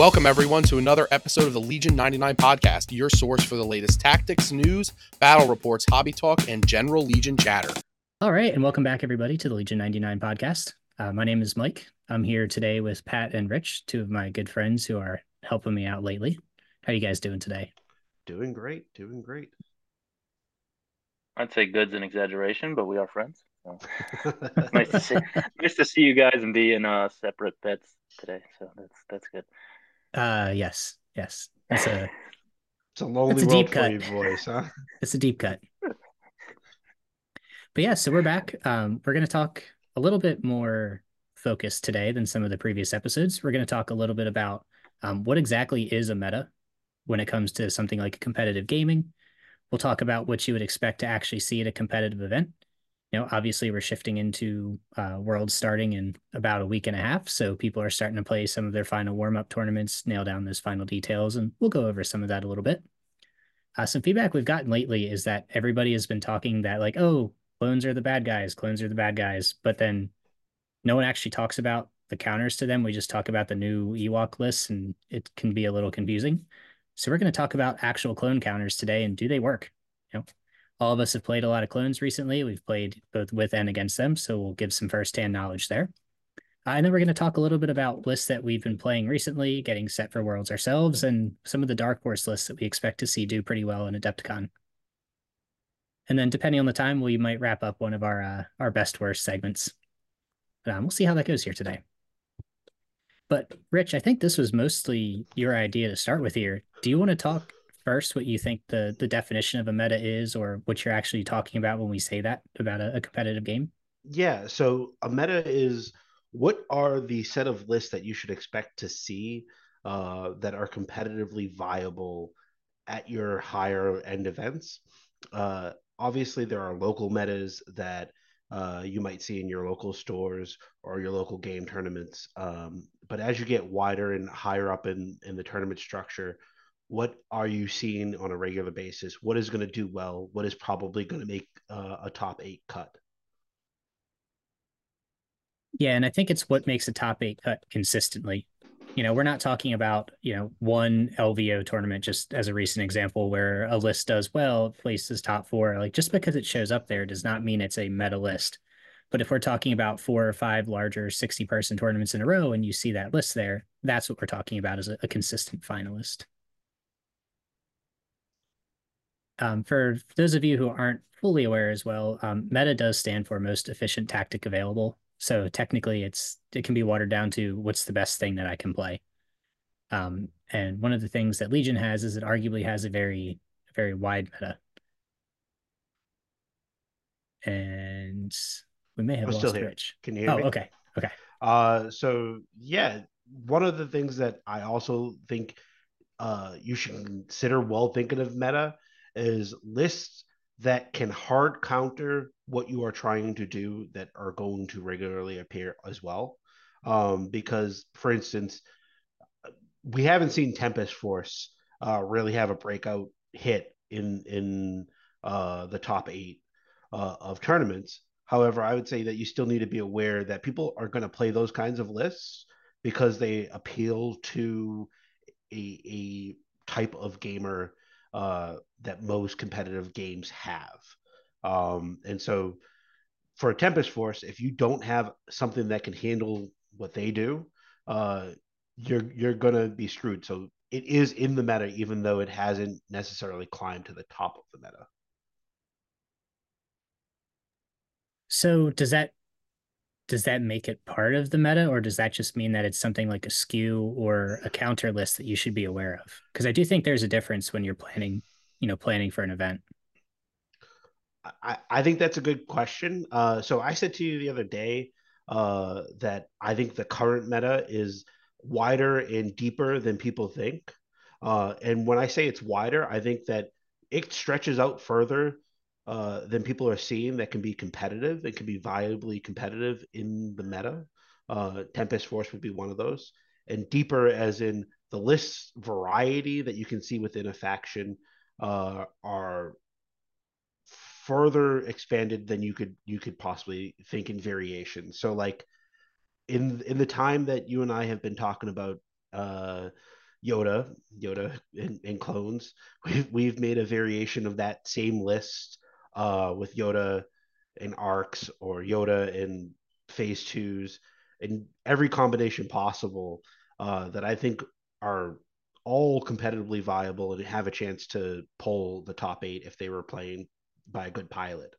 Welcome, everyone, to another episode of the Legion 99 podcast, your source for the latest tactics, news, battle reports, hobby talk, and general Legion chatter. All right, and welcome back, everybody, to the Legion 99 podcast. Uh, my name is Mike. I'm here today with Pat and Rich, two of my good friends who are helping me out lately. How are you guys doing today? Doing great, doing great. I'd say good's an exaggeration, but we are friends. So. nice to see, nice to see you guys and be in uh, separate beds today. So that's that's good. Uh, yes, yes. It's a it's a lonely it's a deep cut. voice, huh? it's a deep cut. But yeah, so we're back. Um, we're going to talk a little bit more focused today than some of the previous episodes. We're going to talk a little bit about um, what exactly is a meta when it comes to something like competitive gaming. We'll talk about what you would expect to actually see at a competitive event you know, obviously we're shifting into uh, Worlds starting in about a week and a half. So people are starting to play some of their final warm up tournaments, nail down those final details, and we'll go over some of that a little bit. Uh, some feedback we've gotten lately is that everybody has been talking that, like, oh, clones are the bad guys, clones are the bad guys. But then no one actually talks about the counters to them. We just talk about the new Ewok lists, and it can be a little confusing. So we're going to talk about actual clone counters today and do they work? You know, all of us have played a lot of clones recently. We've played both with and against them, so we'll give some firsthand knowledge there. Uh, and then we're going to talk a little bit about lists that we've been playing recently, getting set for worlds ourselves, and some of the dark horse lists that we expect to see do pretty well in Adepticon. And then, depending on the time, we might wrap up one of our uh, our best worst segments. But, um, we'll see how that goes here today. But Rich, I think this was mostly your idea to start with here. Do you want to talk first what you think the the definition of a meta is or what you're actually talking about when we say that about a, a competitive game? Yeah so a meta is what are the set of lists that you should expect to see uh, that are competitively viable at your higher end events? Uh, obviously there are local metas that uh, you might see in your local stores or your local game tournaments um, but as you get wider and higher up in, in the tournament structure what are you seeing on a regular basis? What is going to do well? What is probably going to make uh, a top eight cut? Yeah, and I think it's what makes a top eight cut consistently. You know, we're not talking about, you know, one LVO tournament, just as a recent example where a list does well, places top four. Like just because it shows up there does not mean it's a meta list. But if we're talking about four or five larger 60 person tournaments in a row and you see that list there, that's what we're talking about as a, a consistent finalist. Um, for those of you who aren't fully aware as well, um, meta does stand for most efficient tactic available. So technically, it's it can be watered down to what's the best thing that I can play. Um, and one of the things that Legion has is it arguably has a very very wide meta. And we may have I'm lost Rich. Can you hear oh, me? okay. Okay. Uh, so yeah, one of the things that I also think uh, you should consider while thinking of meta is lists that can hard counter what you are trying to do that are going to regularly appear as well. Um, because, for instance, we haven't seen Tempest Force uh, really have a breakout hit in in uh, the top eight uh, of tournaments. However, I would say that you still need to be aware that people are going to play those kinds of lists because they appeal to a, a type of gamer uh, that most competitive games have. Um, and so for a Tempest Force, if you don't have something that can handle what they do, uh, you're you're gonna be screwed. So it is in the meta, even though it hasn't necessarily climbed to the top of the meta. So does that does that make it part of the meta or does that just mean that it's something like a skew or a counter list that you should be aware of? Because i do think there's a difference when you're planning you know planning for an event. I, I think that's a good question. Uh, so i said to you the other day uh, that i think the current meta is wider and deeper than people think. Uh, and when i say it's wider i think that it stretches out further uh, than people are seeing that can be competitive and can be viably competitive in the meta. Uh, Tempest Force would be one of those, and deeper as in the list variety that you can see within a faction uh, are further expanded than you could you could possibly think in variation. So like in in the time that you and I have been talking about uh, Yoda, Yoda and, and clones. We've we've made a variation of that same list uh, with Yoda and arcs or Yoda in phase twos and every combination possible uh, that I think are all competitively viable and have a chance to pull the top eight if they were playing by a good pilot.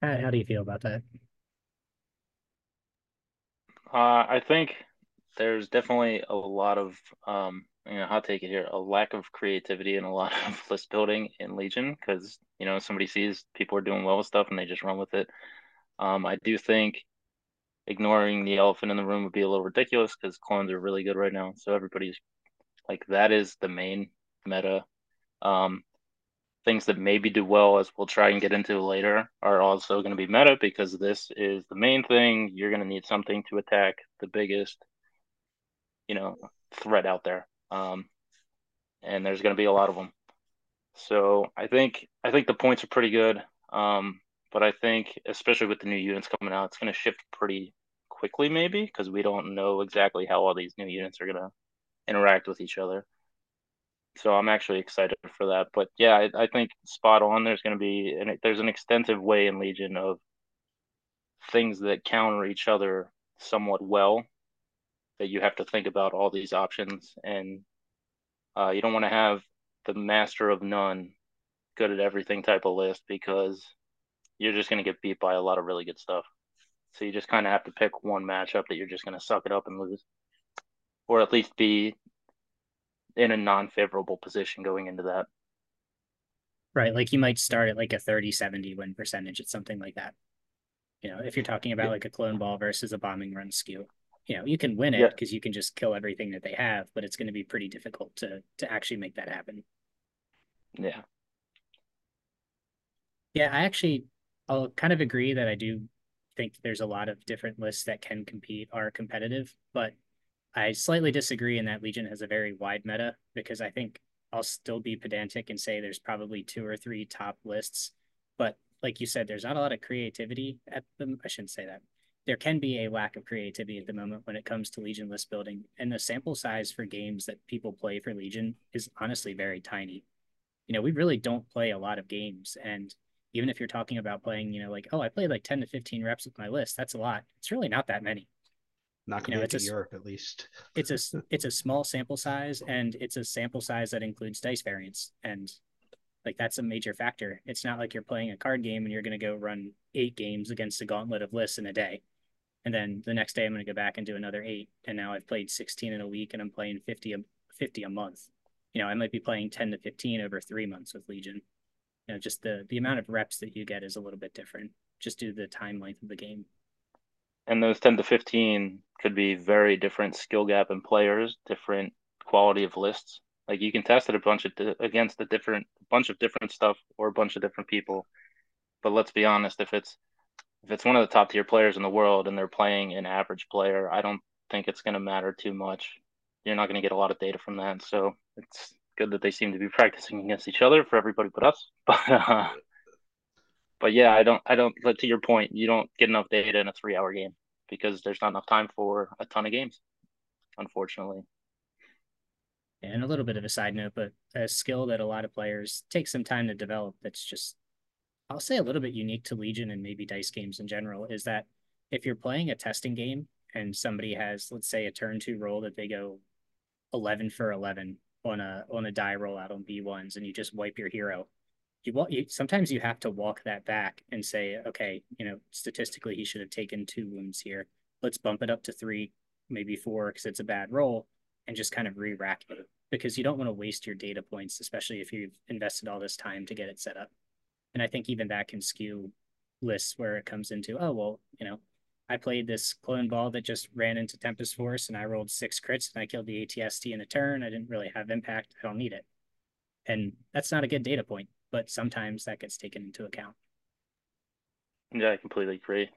How, how do you feel about that? Uh, I think there's definitely a lot of um, you know, I'll take it here, a lack of creativity and a lot of list building in Legion because you know somebody sees people are doing well with stuff and they just run with it. Um, I do think ignoring the elephant in the room would be a little ridiculous because clones are really good right now. So everybody's like that is the main meta. Um, things that maybe do well, as we'll try and get into later, are also going to be meta because this is the main thing. You're going to need something to attack the biggest, you know, threat out there. Um, and there's going to be a lot of them. So I think I think the points are pretty good. Um, but I think especially with the new units coming out, it's going to shift pretty quickly, maybe because we don't know exactly how all these new units are going to interact with each other. So I'm actually excited for that. But yeah, I, I think spot on. There's going to be and there's an extensive way in Legion of things that counter each other somewhat well that you have to think about all these options and uh, you don't want to have the master of none good at everything type of list because you're just going to get beat by a lot of really good stuff. So you just kind of have to pick one matchup that you're just going to suck it up and lose or at least be in a non-favorable position going into that. Right like you might start at like a 30 70 win percentage at something like that. You know if you're talking about like a clone ball versus a bombing run skew you know you can win it because yeah. you can just kill everything that they have but it's going to be pretty difficult to to actually make that happen yeah yeah i actually i'll kind of agree that i do think there's a lot of different lists that can compete are competitive but i slightly disagree in that legion has a very wide meta because i think i'll still be pedantic and say there's probably two or three top lists but like you said there's not a lot of creativity at them i shouldn't say that there can be a lack of creativity at the moment when it comes to Legion list building, and the sample size for games that people play for Legion is honestly very tiny. You know, we really don't play a lot of games, and even if you're talking about playing, you know, like oh, I played like ten to fifteen reps with my list, that's a lot. It's really not that many. Not going you know, to Europe, at least. it's a it's a small sample size, and it's a sample size that includes dice variants, and like that's a major factor. It's not like you're playing a card game and you're going to go run eight games against a gauntlet of lists in a day and then the next day I'm going to go back and do another eight. And now I've played 16 in a week and I'm playing 50 a, 50 a month. You know, I might be playing 10 to 15 over three months with Legion. You know, just the the amount of reps that you get is a little bit different, just due to the time length of the game. And those 10 to 15 could be very different skill gap in players, different quality of lists. Like you can test it a bunch of against a different bunch of different stuff or a bunch of different people. But let's be honest, if it's if it's one of the top tier players in the world and they're playing an average player, I don't think it's going to matter too much. You're not going to get a lot of data from that. So it's good that they seem to be practicing against each other for everybody but us. But uh, but yeah, I don't I don't. But to your point, you don't get enough data in a three hour game because there's not enough time for a ton of games, unfortunately. And a little bit of a side note, but a skill that a lot of players take some time to develop that's just I'll say a little bit unique to Legion and maybe dice games in general is that if you're playing a testing game and somebody has, let's say, a turn two roll that they go 11 for 11 on a on a die roll out on B1s and you just wipe your hero, you, want you sometimes you have to walk that back and say, okay, you know, statistically he should have taken two wounds here. Let's bump it up to three, maybe four because it's a bad roll, and just kind of re-rack it because you don't want to waste your data points, especially if you've invested all this time to get it set up. And I think even that can skew lists where it comes into, oh, well, you know, I played this clone ball that just ran into Tempest Force and I rolled six crits and I killed the ATST in a turn. I didn't really have impact. I don't need it. And that's not a good data point, but sometimes that gets taken into account. Yeah, I completely agree.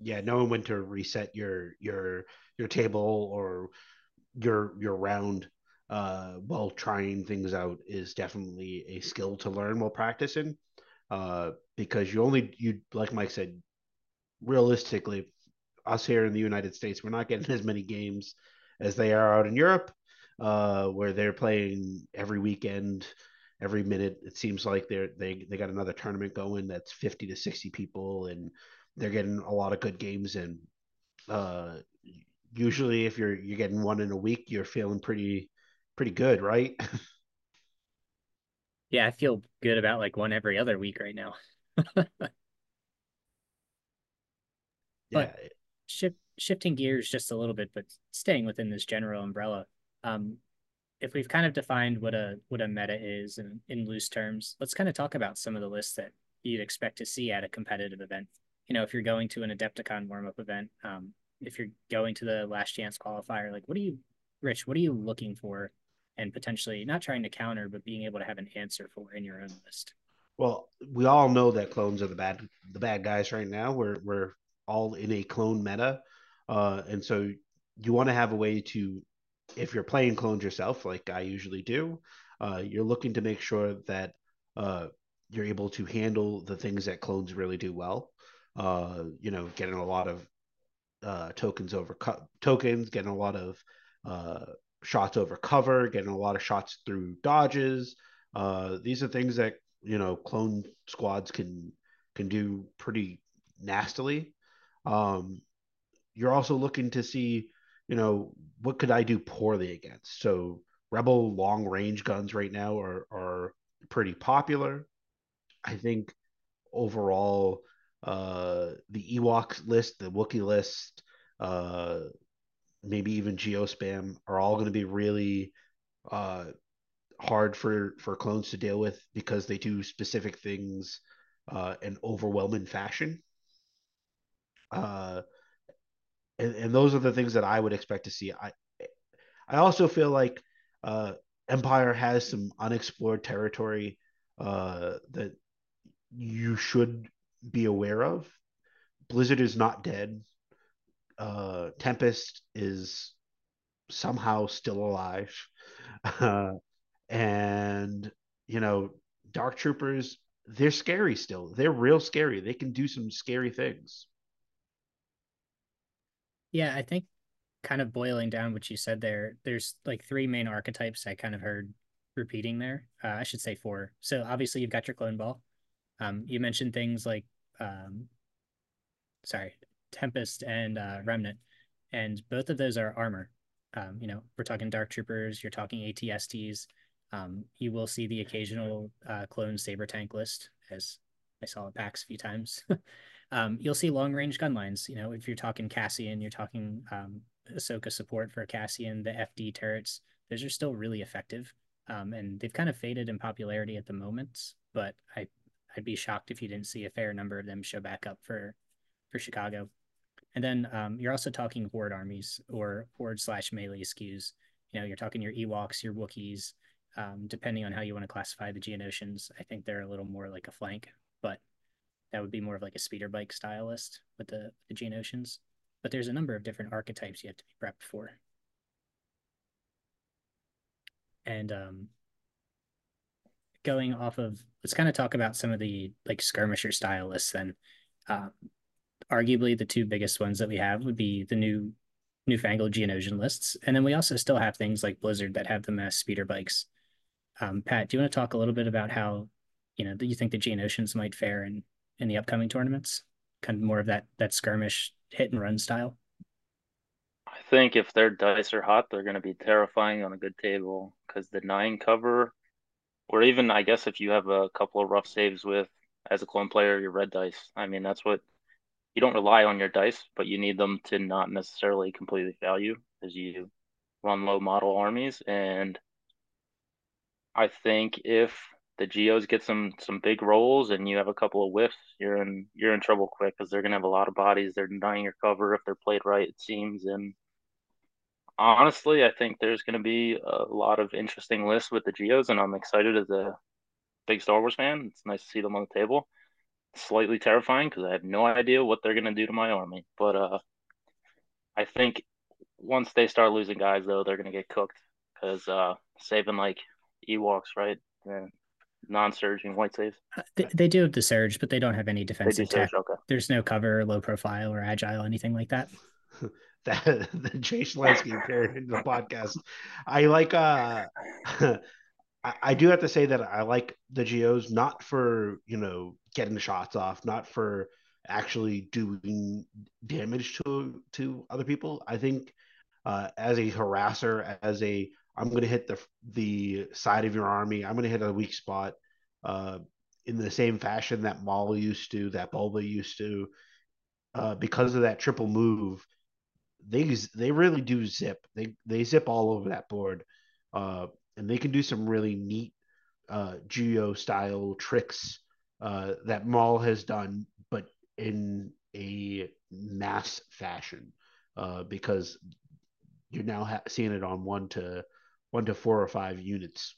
Yeah, knowing when to reset your your your table or your your round uh, while trying things out is definitely a skill to learn while practicing. Uh, because you only you like Mike said, realistically, us here in the United States, we're not getting as many games as they are out in Europe, uh, where they're playing every weekend, every minute. It seems like they're they they got another tournament going that's fifty to sixty people, and they're getting a lot of good games in. Uh, usually, if you're you're getting one in a week, you're feeling pretty pretty good, right? yeah, I feel good about like one every other week right now. But yeah. shift, shifting gears just a little bit, but staying within this general umbrella, um, if we've kind of defined what a what a meta is in, in loose terms, let's kind of talk about some of the lists that you'd expect to see at a competitive event. You know, if you're going to an Adepticon warm up event, um, if you're going to the last chance qualifier, like what are you, Rich? What are you looking for, and potentially not trying to counter, but being able to have an answer for in your own list? Well, we all know that clones are the bad the bad guys right now. We're we're all in a clone meta. Uh, and so you want to have a way to, if you're playing clones yourself, like I usually do, uh, you're looking to make sure that uh, you're able to handle the things that clones really do well. Uh, you know, getting a lot of uh, tokens over co- tokens, getting a lot of uh, shots over cover, getting a lot of shots through dodges. Uh, these are things that you know clone squads can can do pretty nastily. Um, you're also looking to see, you know, what could I do poorly against? So Rebel long range guns right now are are pretty popular. I think overall, uh, the Ewok list, the Wookiee list, uh, maybe even Geospam are all going to be really uh, hard for for clones to deal with because they do specific things uh, in overwhelming fashion. Uh, and, and those are the things that I would expect to see. I I also feel like uh, Empire has some unexplored territory uh, that you should be aware of. Blizzard is not dead. Uh, Tempest is somehow still alive. Uh, and, you know, Dark Troopers, they're scary still. They're real scary. They can do some scary things. Yeah, I think kind of boiling down what you said there, there's like three main archetypes I kind of heard repeating there. Uh, I should say four. So obviously you've got your clone ball. Um, you mentioned things like, um, sorry, Tempest and uh, Remnant, and both of those are armor. Um, you know, we're talking Dark Troopers, you're talking ATSTs. Um, you will see the occasional uh, clone saber tank list, as I saw at PAX a few times. Um, you'll see long range gun lines. You know, if you're talking Cassian, you're talking um, Ahsoka support for Cassian, the FD turrets. Those are still really effective, um, and they've kind of faded in popularity at the moment. But I, I'd be shocked if you didn't see a fair number of them show back up for, for Chicago. And then um, you're also talking horde armies or horde slash melee SKUs. You know, you're talking your Ewoks, your Wookiees. Um, depending on how you want to classify the Geonosians, I think they're a little more like a flank. But that would be more of like a speeder bike stylist with the, the Geonosians. But there's a number of different archetypes you have to be prepped for. And um, going off of, let's kind of talk about some of the like skirmisher stylists then. Um, arguably the two biggest ones that we have would be the new newfangled Geonosian lists. And then we also still have things like Blizzard that have the mass speeder bikes. Um, Pat, do you want to talk a little bit about how, you know, you think the Geonosians might fare in in the upcoming tournaments? Kind of more of that that skirmish hit and run style. I think if their dice are hot, they're going to be terrifying on a good table because the nine cover, or even I guess if you have a couple of rough saves with as a clone player, your red dice. I mean, that's what you don't rely on your dice, but you need them to not necessarily completely fail you as you run low model armies. And I think if the geos get some some big rolls and you have a couple of whiffs, you're in you're in trouble quick because they're gonna have a lot of bodies. They're denying your cover if they're played right. It seems and honestly, I think there's gonna be a lot of interesting lists with the geos, and I'm excited as a big Star Wars fan. It's nice to see them on the table. Slightly terrifying because I have no idea what they're gonna do to my army, but uh, I think once they start losing guys though, they're gonna get cooked because uh, saving like Ewoks, right? Yeah non-surging white saves. Uh, they, they do have the surge, but they don't have any defensive tech. Okay. There's no cover, low profile, or agile, anything like that. that the Jay Schlansky appeared in the podcast. I like uh I, I do have to say that I like the geos not for, you know, getting shots off, not for actually doing damage to to other people. I think uh, as a harasser, as a I'm going to hit the the side of your army. I'm going to hit a weak spot uh, in the same fashion that Maul used to, that Boba used to, uh, because of that triple move. They they really do zip. They they zip all over that board, uh, and they can do some really neat uh, geo style tricks uh, that Maul has done, but in a mass fashion, uh, because you're now ha- seeing it on one to one to four or five units.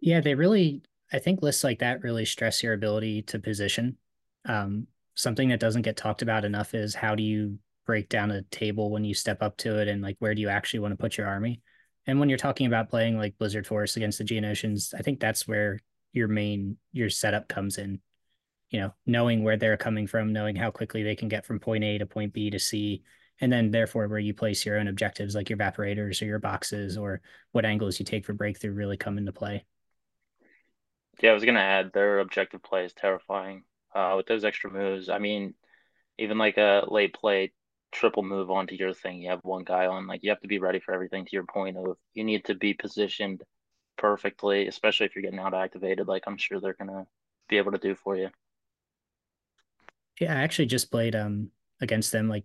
Yeah, they really, I think lists like that really stress your ability to position. Um, something that doesn't get talked about enough is how do you break down a table when you step up to it and like where do you actually want to put your army? And when you're talking about playing like Blizzard Force against the Geonosians, I think that's where your main your setup comes in. You know, knowing where they're coming from, knowing how quickly they can get from point A to point B to C, and then therefore where you place your own objectives like your evaporators or your boxes or what angles you take for breakthrough really come into play. Yeah, I was gonna add their objective play is terrifying. Uh, with those extra moves, I mean, even like a late play triple move onto your thing, you have one guy on. Like you have to be ready for everything. To your point of, you need to be positioned perfectly, especially if you're getting out activated. Like I'm sure they're gonna be able to do for you. Yeah, I actually just played um against them like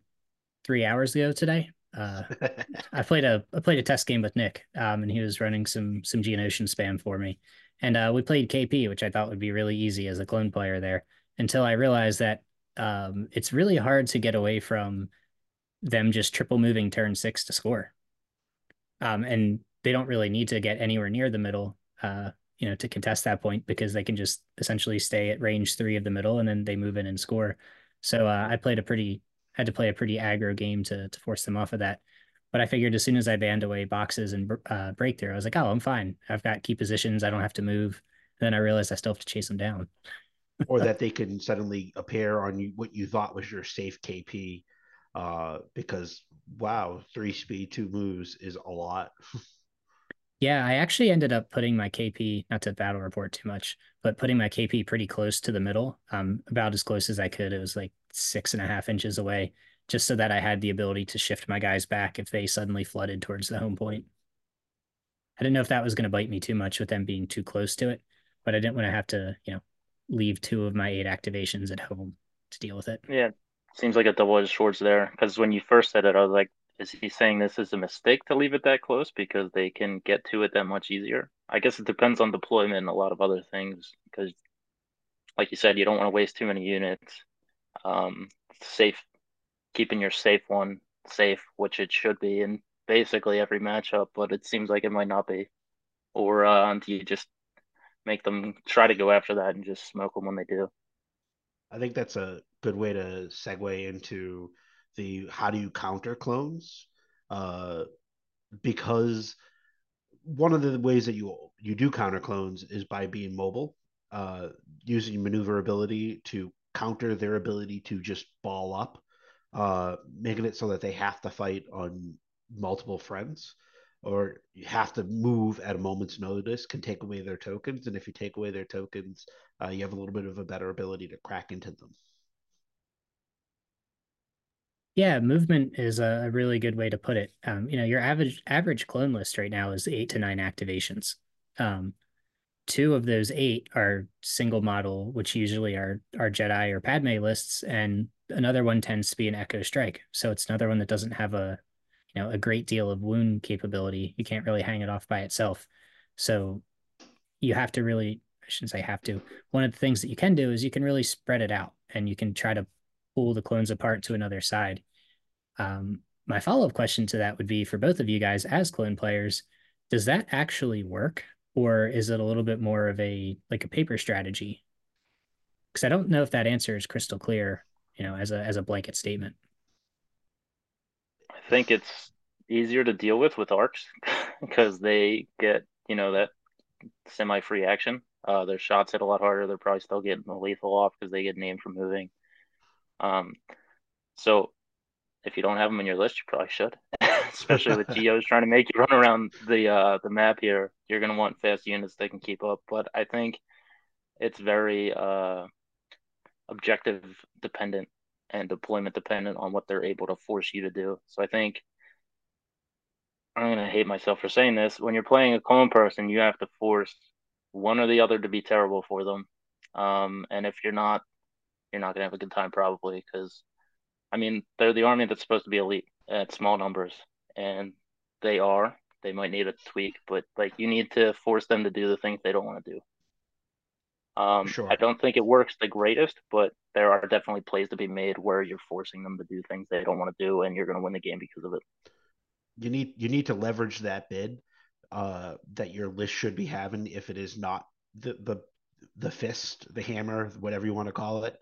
three hours ago today. Uh, I played a I played a test game with Nick, um, and he was running some some Geonosian spam for me, and uh, we played KP, which I thought would be really easy as a clone player there. Until I realized that um, it's really hard to get away from them just triple moving turn six to score, um, and they don't really need to get anywhere near the middle, uh, you know, to contest that point because they can just essentially stay at range three of the middle and then they move in and score. So uh, I played a pretty had to play a pretty aggro game to to force them off of that. But I figured as soon as I banned away boxes and uh, breakthrough, I was like, oh, I'm fine. I've got key positions. I don't have to move. And then I realized I still have to chase them down. or that they can suddenly appear on you, what you thought was your safe KP. Uh, because wow, three speed, two moves is a lot. yeah, I actually ended up putting my KP, not to battle report too much, but putting my KP pretty close to the middle, um, about as close as I could. It was like six and a half inches away, just so that I had the ability to shift my guys back if they suddenly flooded towards the home point. I didn't know if that was going to bite me too much with them being too close to it, but I didn't want to have to, you know, leave two of my eight activations at home to deal with it. Yeah, seems like a double-edged sword there. Because when you first said it, I was like, is he saying this is a mistake to leave it that close because they can get to it that much easier? I guess it depends on deployment and a lot of other things. Because, like you said, you don't want to waste too many units um, safe, keeping your safe one safe, which it should be in basically every matchup, but it seems like it might not be. Or uh, do you just make them try to go after that and just smoke them when they do? I think that's a good way to segue into the how do you counter clones, uh, because one of the ways that you you do counter clones is by being mobile, uh, using maneuverability to counter their ability to just ball up, uh, making it so that they have to fight on multiple friends or you have to move at a moment's notice can take away their tokens. And if you take away their tokens, uh, you have a little bit of a better ability to crack into them. Yeah, movement is a really good way to put it. Um, you know, your average average clone list right now is eight to nine activations. Um, two of those eight are single model, which usually are are Jedi or Padme lists, and another one tends to be an Echo Strike. So it's another one that doesn't have a you know a great deal of wound capability. You can't really hang it off by itself. So you have to really I shouldn't say have to. One of the things that you can do is you can really spread it out and you can try to pull the clones apart to another side. Um, my follow up question to that would be for both of you guys as clone players, does that actually work? or is it a little bit more of a like a paper strategy? Because I don't know if that answer is crystal clear, you know, as a as a blanket statement. I think it's easier to deal with with arcs because they get you know that semi free action. Uh, their shots hit a lot harder. They're probably still getting the lethal off because they get named for moving. Um, so if you don't have them in your list, you probably should, especially with Geos trying to make you run around the uh, the map here. You're gonna want fast units that can keep up. But I think it's very uh, objective dependent and deployment dependent on what they're able to force you to do. So I think I'm gonna hate myself for saying this. When you're playing a clone person, you have to force one or the other to be terrible for them. Um, and if you're not, you're not gonna have a good time probably because, I mean, they're the army that's supposed to be elite at small numbers, and they are. They might need a tweak, but like you need to force them to do the things they don't want to do. Um, sure. I don't think it works the greatest, but there are definitely plays to be made where you're forcing them to do things they don't want to do, and you're going to win the game because of it. You need you need to leverage that bid uh, that your list should be having if it is not the the the fist, the hammer, whatever you want to call it,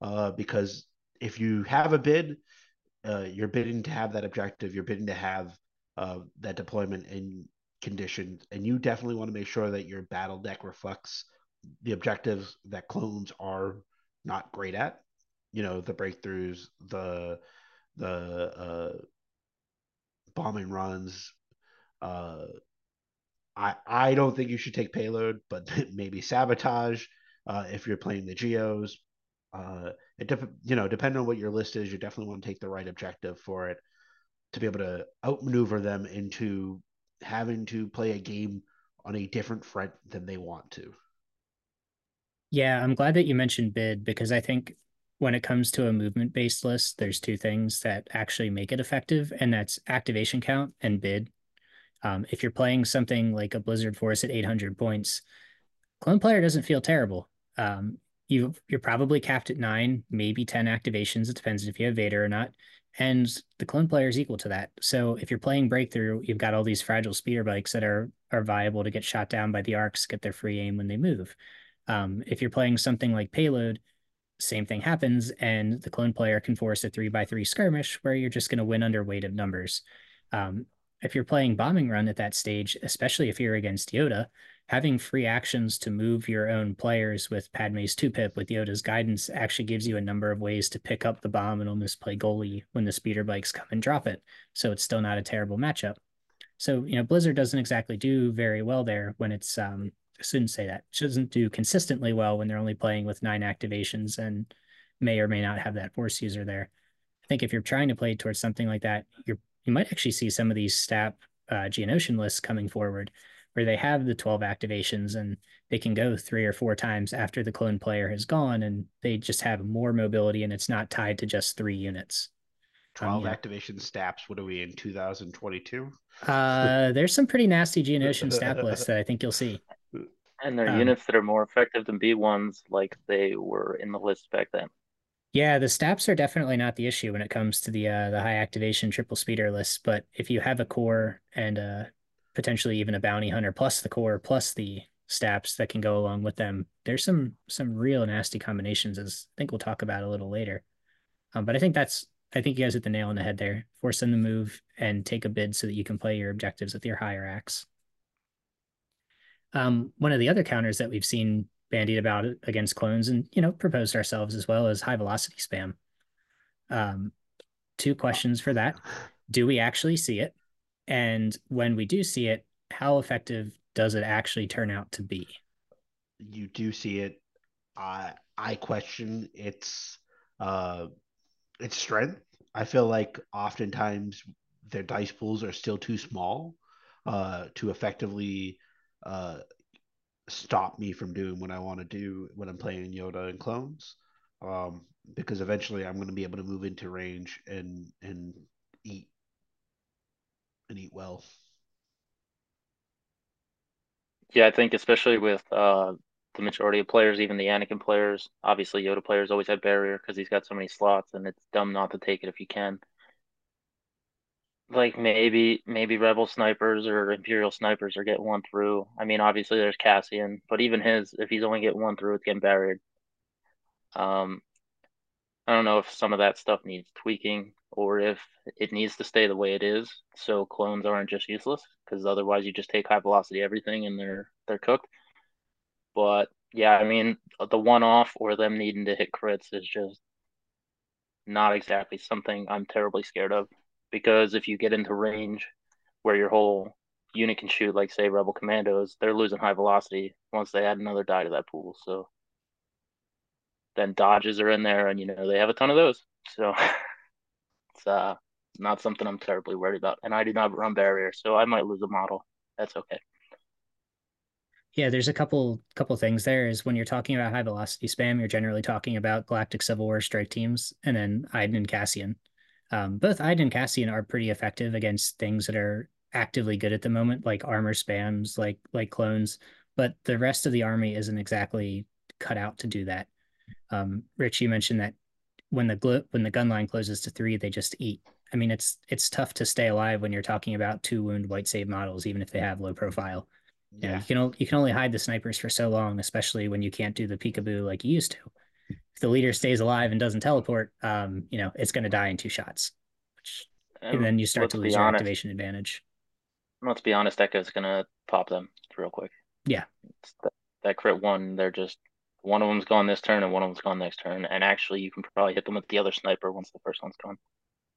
uh, because if you have a bid, uh, you're bidding to have that objective, you're bidding to have uh, that deployment in conditions, and you definitely want to make sure that your battle deck reflects the objectives that clones are not great at. You know, the breakthroughs, the the uh, bombing runs. Uh, I I don't think you should take payload, but maybe sabotage uh, if you're playing the geos. Uh, it you know, depending on what your list is, you definitely want to take the right objective for it to be able to outmaneuver them into having to play a game on a different front than they want to. Yeah, I'm glad that you mentioned bid because I think when it comes to a movement based list, there's two things that actually make it effective, and that's activation count and bid. Um, if you're playing something like a Blizzard Force at 800 points, clone player doesn't feel terrible. Um, you you're probably capped at nine, maybe 10 activations. It depends if you have Vader or not. And the clone player is equal to that. So if you're playing breakthrough, you've got all these fragile speeder bikes that are are viable to get shot down by the arcs, get their free aim when they move. Um, if you're playing something like Payload, same thing happens, and the clone player can force a three by three skirmish where you're just going to win under weight of numbers. Um, if you're playing Bombing Run at that stage, especially if you're against Yoda, having free actions to move your own players with Padme's two pip with Yoda's guidance actually gives you a number of ways to pick up the bomb and almost play goalie when the speeder bikes come and drop it. So it's still not a terrible matchup. So you know Blizzard doesn't exactly do very well there when it's um, I shouldn't say that. It doesn't do consistently well when they're only playing with nine activations and may or may not have that force user there. I think if you're trying to play towards something like that, you're you might actually see some of these STAP uh, Geonosian lists coming forward where they have the 12 activations and they can go three or four times after the clone player has gone and they just have more mobility and it's not tied to just three units. 12 um, yeah. activation STAPs. What are we in 2022? Uh, there's some pretty nasty Geonosian STAP lists that I think you'll see. And they're um, units that are more effective than B ones, like they were in the list back then. Yeah, the STAPs are definitely not the issue when it comes to the uh, the high activation triple speeder list. But if you have a core and uh, potentially even a bounty hunter plus the core plus the STAPs that can go along with them, there's some some real nasty combinations. As I think we'll talk about a little later. Um, but I think that's I think you guys hit the nail on the head there. Force them to move and take a bid so that you can play your objectives with your higher axe. Um, one of the other counters that we've seen bandied about against clones and you know proposed ourselves as well as high velocity spam. Um, two questions for that: Do we actually see it? And when we do see it, how effective does it actually turn out to be? You do see it. I I question its uh, its strength. I feel like oftentimes their dice pools are still too small uh, to effectively uh, stop me from doing what I want to do when I'm playing Yoda and clones. Um, because eventually I'm going to be able to move into range and and eat and eat well. Yeah, I think especially with uh, the majority of players, even the Anakin players, obviously Yoda players always have barrier because he's got so many slots, and it's dumb not to take it if you can like maybe maybe rebel snipers or imperial snipers are getting one through. I mean, obviously there's Cassian, but even his, if he's only getting one through, it's getting buried. Um, I don't know if some of that stuff needs tweaking. Or if it needs to stay the way it is, so clones aren't just useless. Because otherwise, you just take high velocity everything and they're they're cooked. But yeah, I mean, the one off or them needing to hit crits is just not exactly something I'm terribly scared of. Because if you get into range where your whole unit can shoot, like say Rebel Commandos, they're losing high velocity once they add another die to that pool. So then dodges are in there, and you know they have a ton of those. So it's uh not something I'm terribly worried about. And I do not run barrier, so I might lose a model. That's okay. Yeah, there's a couple couple things there. Is when you're talking about high velocity spam, you're generally talking about Galactic Civil War strike teams, and then Iden and Cassian. Um, both Iden and Cassian are pretty effective against things that are actively good at the moment, like armor spams, like like clones. But the rest of the army isn't exactly cut out to do that. Um, Rich, you mentioned that when the gl- when the gun line closes to three, they just eat. I mean, it's it's tough to stay alive when you're talking about two wound white save models, even if they have low profile. Yeah, you, know, you can you can only hide the snipers for so long, especially when you can't do the peekaboo like you used to. If the leader stays alive and doesn't teleport, um, you know it's going to die in two shots, which, and, and then you start to lose your honest, activation advantage. Let's be honest, Echo's going to pop them real quick. Yeah, that, that crit one, they're just one of them's gone this turn and one of them's gone next turn, and actually you can probably hit them with the other sniper once the first one's gone.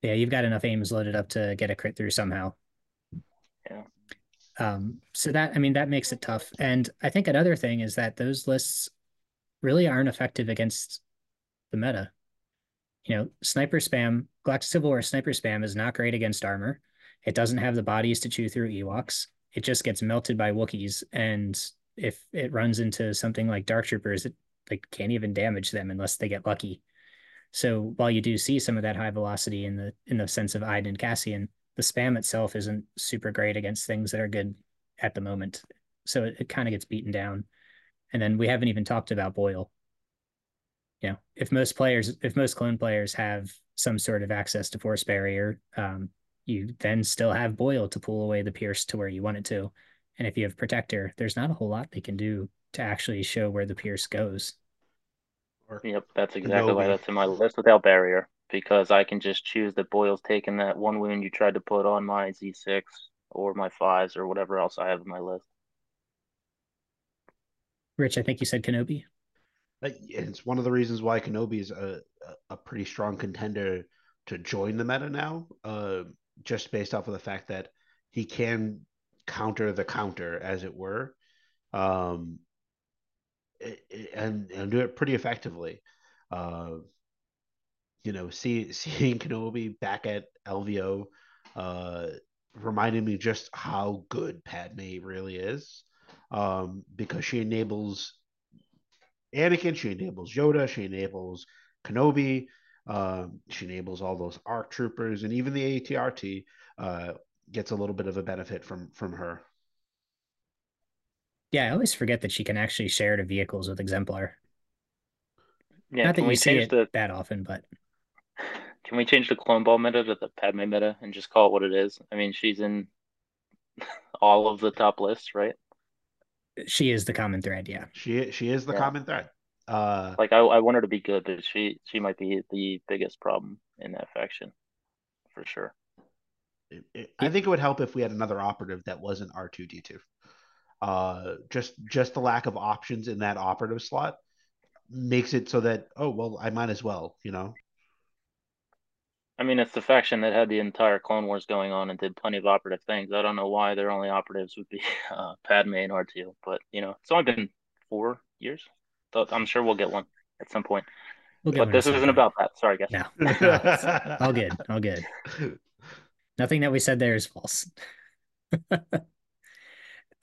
Yeah, you've got enough aims loaded up to get a crit through somehow. Yeah. Um, so that I mean that makes it tough. And I think another thing is that those lists really aren't effective against the meta. You know, sniper spam, Galactic Civil War sniper spam is not great against armor. It doesn't have the bodies to chew through Ewoks. It just gets melted by Wookiees. And if it runs into something like Dark Troopers, it like can't even damage them unless they get lucky. So while you do see some of that high velocity in the in the sense of Iden and Cassian, the spam itself isn't super great against things that are good at the moment. So it, it kind of gets beaten down. And then we haven't even talked about Boil. You know, if most players, if most clone players have some sort of access to force barrier, um, you then still have Boil to pull away the pierce to where you want it to. And if you have Protector, there's not a whole lot they can do to actually show where the pierce goes. Yep, that's exactly why that's in my list without barrier because I can just choose that Boil's taking that one wound you tried to put on my Z6 or my fives or whatever else I have in my list. Rich, I think you said Kenobi. It's one of the reasons why Kenobi is a, a pretty strong contender to join the meta now, uh, just based off of the fact that he can counter the counter, as it were, um, and and do it pretty effectively. Uh, you know, see, seeing Kenobi back at LVO uh, reminded me just how good Padme really is, um, because she enables Anakin, she enables Yoda, she enables Kenobi, um, she enables all those ARC troopers, and even the ATRT uh, gets a little bit of a benefit from from her. Yeah, I always forget that she can actually share the vehicles with Exemplar. Yeah, Not that you see it the... that often, but can we change the clone ball meta to the Padme meta and just call it what it is? I mean, she's in all of the top lists, right? She is the common thread, yeah. She she is the yeah. common thread. Uh, like I, I want her to be good, but she she might be the biggest problem in that faction, for sure. It, it, I think it would help if we had another operative that wasn't R two D two. Uh, just just the lack of options in that operative slot makes it so that oh well I might as well you know I mean, it's the faction that had the entire Clone Wars going on and did plenty of operative things. I don't know why their only operatives would be uh, Padme and R2, but you know, it's only been four years. So I'm sure we'll get one at some point. We'll but this isn't about that. Sorry, guys. No, no all good, all good. Nothing that we said there is false.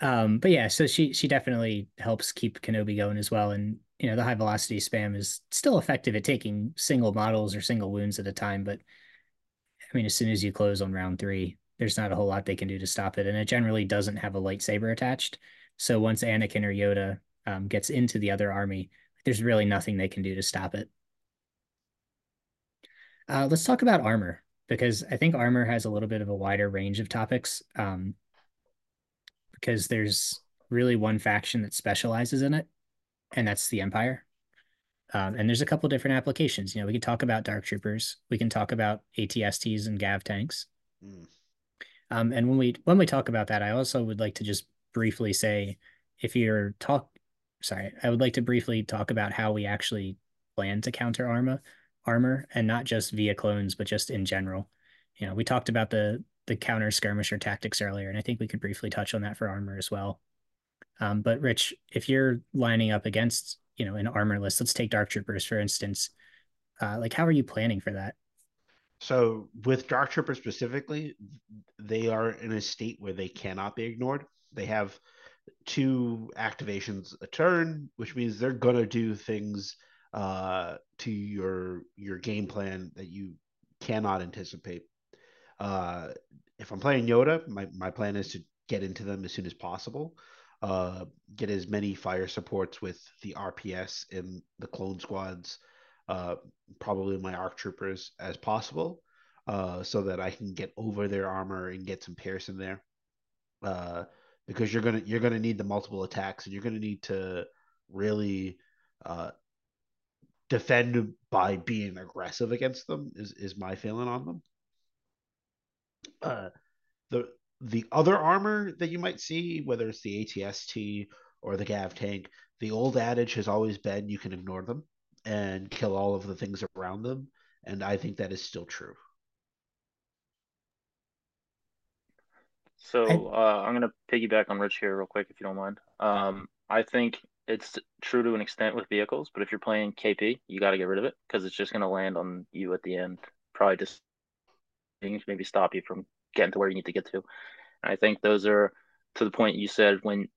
um, but yeah, so she she definitely helps keep Kenobi going as well, and you know the high velocity spam is still effective at taking single models or single wounds at a time, but I mean, as soon as you close on round three, there's not a whole lot they can do to stop it. And it generally doesn't have a lightsaber attached. So once Anakin or Yoda um, gets into the other army, there's really nothing they can do to stop it. Uh, let's talk about armor because I think armor has a little bit of a wider range of topics. Um, because there's really one faction that specializes in it, and that's the Empire. Um, and there's a couple different applications. You know, we can talk about dark troopers. We can talk about ATSTs and Gav tanks. Mm. Um, and when we when we talk about that, I also would like to just briefly say, if you're talk, sorry, I would like to briefly talk about how we actually plan to counter armor, armor, and not just via clones, but just in general. You know, we talked about the the counter skirmisher tactics earlier, and I think we could briefly touch on that for armor as well. Um, but Rich, if you're lining up against you know an armor list, let's take dark troopers for instance. Uh, like, how are you planning for that? So with Dark Trooper specifically, they are in a state where they cannot be ignored. They have two activations a turn, which means they're gonna do things uh, to your your game plan that you cannot anticipate. Uh, if I'm playing Yoda, my, my plan is to get into them as soon as possible. Uh, get as many fire supports with the RPS and the clone squads uh, probably my arc troopers as possible, uh, so that I can get over their armor and get some pierce in there. Uh, because you're gonna you're gonna need the multiple attacks and you're gonna need to really uh, defend by being aggressive against them. Is is my feeling on them. Uh, the the other armor that you might see, whether it's the ATST or the Gav tank, the old adage has always been you can ignore them and kill all of the things around them. And I think that is still true. So uh, I'm going to piggyback on Rich here real quick, if you don't mind. Um, I think it's true to an extent with vehicles, but if you're playing KP, you got to get rid of it because it's just going to land on you at the end. Probably just maybe stop you from getting to where you need to get to. And I think those are to the point you said when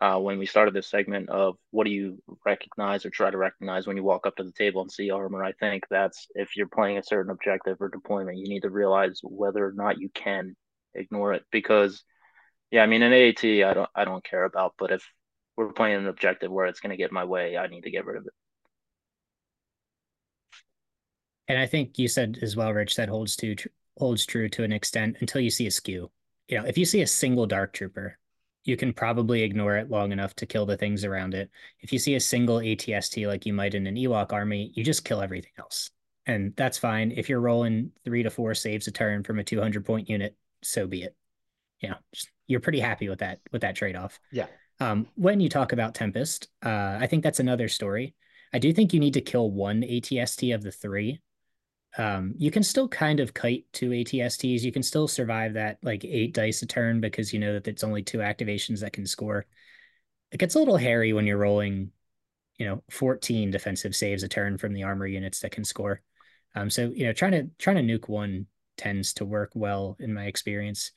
uh, when we started this segment of what do you recognize or try to recognize when you walk up to the table and see armor. I think that's if you're playing a certain objective or deployment, you need to realize whether or not you can ignore it because, yeah, I mean, an AAT I don't I don't care about, but if we're playing an objective where it's going to get my way, I need to get rid of it. And I think you said as well, Rich, that holds to holds true to an extent until you see a skew. You know, if you see a single dark trooper you can probably ignore it long enough to kill the things around it. If you see a single ATST like you might in an Ewok army, you just kill everything else. And that's fine. If you're rolling three to four saves a turn from a 200 point unit, so be it. You know, you're pretty happy with that with that trade off. Yeah. Um, when you talk about Tempest, uh, I think that's another story. I do think you need to kill one ATST of the three um, you can still kind of kite two ATSTs. You can still survive that like eight dice a turn because you know that it's only two activations that can score. It gets a little hairy when you're rolling, you know, 14 defensive saves a turn from the armor units that can score. Um, so you know, trying to trying to nuke one tends to work well in my experience.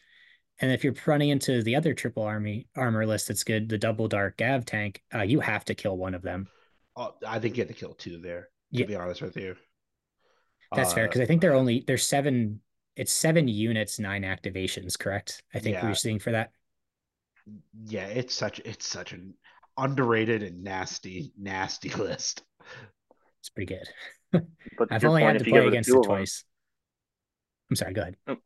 And if you're running into the other triple army armor list that's good, the double dark Gav tank, uh, you have to kill one of them. Oh, I think you have to kill two there. To yeah. be honest with you. That's uh, fair because I think they're only there's seven. It's seven units, nine activations. Correct? I think yeah. we are seeing for that. Yeah, it's such it's such an underrated and nasty nasty list. It's pretty good. but I've only point, had to play against it twice. I'm sorry. Go ahead.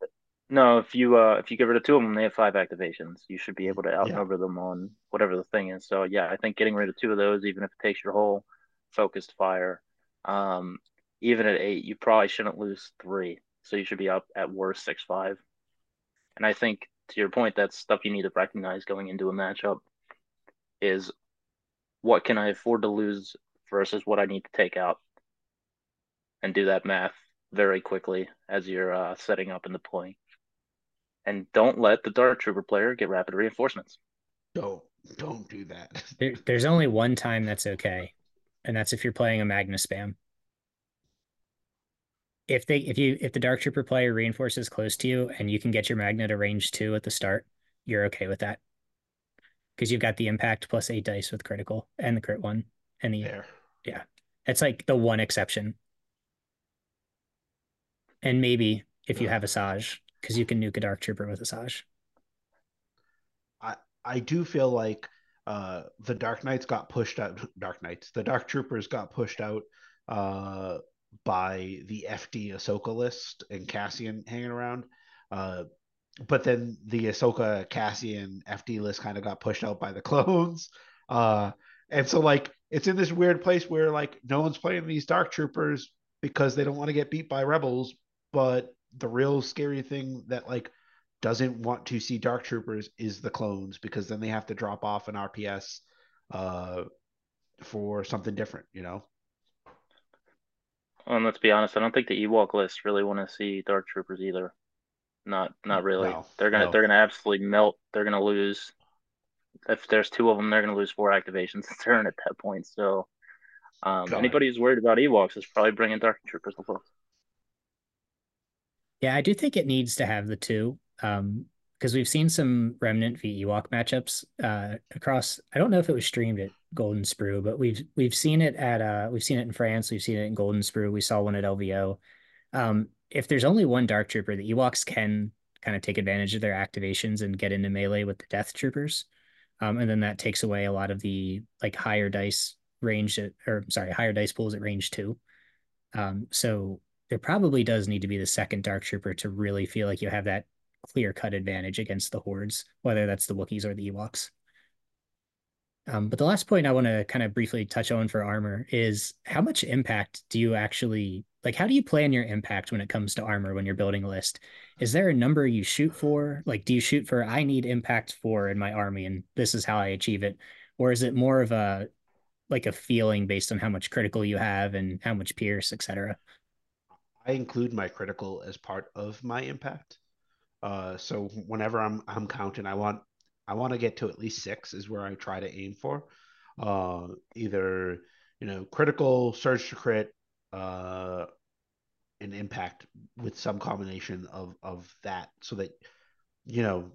No, if you uh if you get rid of two of them, they have five activations. You should be able to outnumber yeah. them on whatever the thing is. So yeah, I think getting rid of two of those, even if it takes your whole focused fire, um, even at eight, you probably shouldn't lose three. So you should be up at worst six five. And I think to your point, that's stuff you need to recognize going into a matchup is what can I afford to lose versus what I need to take out. And do that math very quickly as you're uh, setting up and deploying. And don't let the Dark Trooper player get rapid reinforcements. Don't don't do that. there, there's only one time that's okay, and that's if you're playing a Magna spam if they if you if the dark trooper player reinforces close to you and you can get your magnet to range two at the start, you're okay with that. Because you've got the impact plus eight dice with critical and the crit one. And the there. yeah. It's like the one exception. And maybe if you have a Asajj, because you can nuke a dark trooper with Asajj. I I do feel like uh the Dark Knights got pushed out Dark Knights, the Dark Troopers got pushed out uh by the FD Ahsoka list and Cassian hanging around. Uh, but then the Ahsoka Cassian FD list kind of got pushed out by the clones. Uh, and so like it's in this weird place where like no one's playing these dark troopers because they don't want to get beat by rebels, but the real scary thing that like doesn't want to see dark troopers is the clones because then they have to drop off an RPS uh, for something different, you know. And let's be honest, I don't think the Ewok list really want to see dark troopers either. Not not really. No, they're gonna no. they're gonna absolutely melt. They're gonna lose. If there's two of them, they're gonna lose four activations a turn at that point. So, um, anybody who's worried about Ewoks is probably bringing dark troopers before. Yeah, I do think it needs to have the two. Um, because we've seen some remnant v Ewok matchups uh across I don't know if it was streamed at Golden Sprue, but we've we've seen it at uh we've seen it in France, we've seen it in Golden Sprue, we saw one at LVO. Um, if there's only one Dark Trooper, the Ewoks can kind of take advantage of their activations and get into melee with the Death Troopers. Um, and then that takes away a lot of the like higher dice range at, or sorry, higher dice pools at range two. Um, so there probably does need to be the second Dark Trooper to really feel like you have that clear cut advantage against the hordes, whether that's the Wookiees or the Ewoks. Um, but the last point I want to kind of briefly touch on for armor is how much impact do you actually like? How do you plan your impact when it comes to armor when you're building a list? Is there a number you shoot for? Like, do you shoot for I need impact four in my army and this is how I achieve it? Or is it more of a like a feeling based on how much critical you have and how much pierce, etc.? I include my critical as part of my impact. Uh, so whenever I'm I'm counting, I want I want to get to at least six is where I try to aim for. Uh, either you know critical, surge to crit, uh, an impact with some combination of of that, so that you know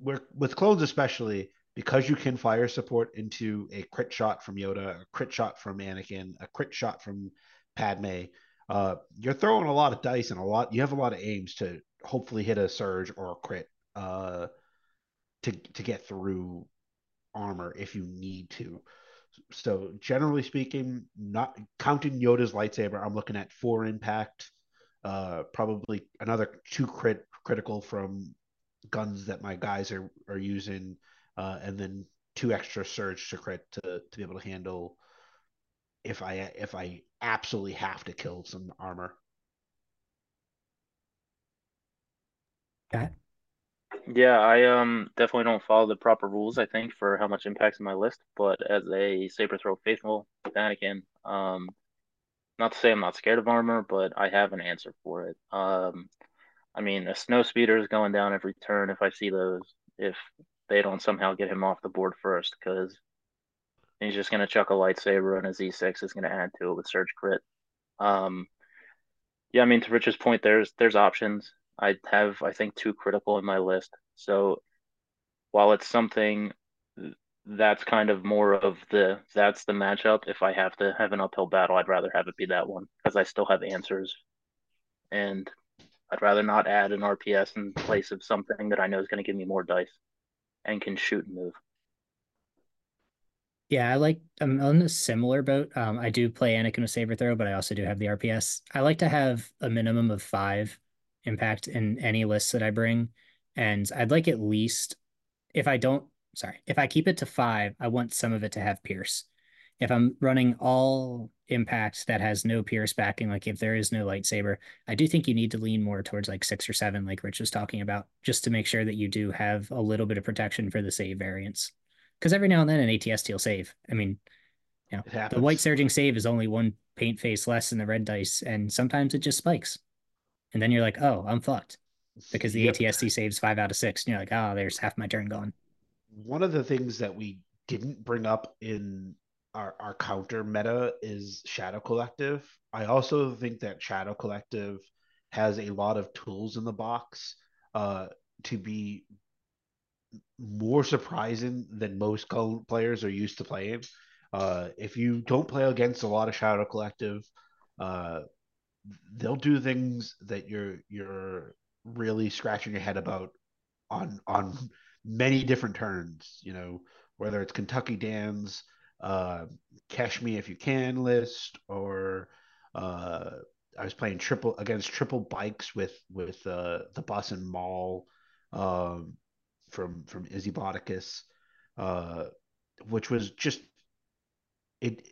we're with clones especially because you can fire support into a crit shot from Yoda, a crit shot from Anakin, a crit shot from Padme. Uh, you're throwing a lot of dice and a lot. You have a lot of aims to hopefully hit a surge or a crit uh, to to get through armor if you need to. So generally speaking, not counting Yoda's lightsaber, I'm looking at four impact, uh, probably another two crit critical from guns that my guys are are using, uh, and then two extra surge to crit to to be able to handle if I if I absolutely have to kill some armor. Got Yeah, I um definitely don't follow the proper rules, I think, for how much impact's in my list. But as a saber throw faithful with Anakin, um, not to say I'm not scared of armor, but I have an answer for it. Um, I mean, a snow speeder is going down every turn if I see those. If they don't somehow get him off the board first, because he's just gonna chuck a lightsaber and a Z6 is gonna add to it with surge crit. Um, yeah, I mean to Rich's point, there's there's options. I have I think two critical in my list. So while it's something that's kind of more of the that's the matchup. If I have to have an uphill battle, I'd rather have it be that one because I still have answers, and I'd rather not add an RPS in place of something that I know is going to give me more dice and can shoot and move. Yeah, I like I'm on a similar boat. Um, I do play Anakin with Saber Throw, but I also do have the RPS. I like to have a minimum of five impact in any list that I bring. And I'd like at least if I don't sorry, if I keep it to five, I want some of it to have Pierce. If I'm running all impact that has no Pierce backing, like if there is no lightsaber, I do think you need to lean more towards like six or seven, like Rich was talking about, just to make sure that you do have a little bit of protection for the save variants because every now and then an ATST will save. I mean, you know, the white surging save is only one paint face less than the red dice, and sometimes it just spikes. And then you're like, oh, I'm fucked because the Yep. ATST saves five out of six. And you're like, oh, there's half my turn gone. one of the things that we didn't bring up in our, our counter meta is Shadow Collective. I also think that Shadow Collective has a lot of tools in the box uh, to be more surprising than most players are used to playing. Uh, if you don't play against a lot of Shadow Collective, uh, they'll do things that you're you're really scratching your head about on on many different turns. You know, whether it's Kentucky Dan's uh, Cash Me If You Can list, or uh, I was playing triple against triple bikes with with uh, the bus and Maul um, from from Izzy uh, which was just it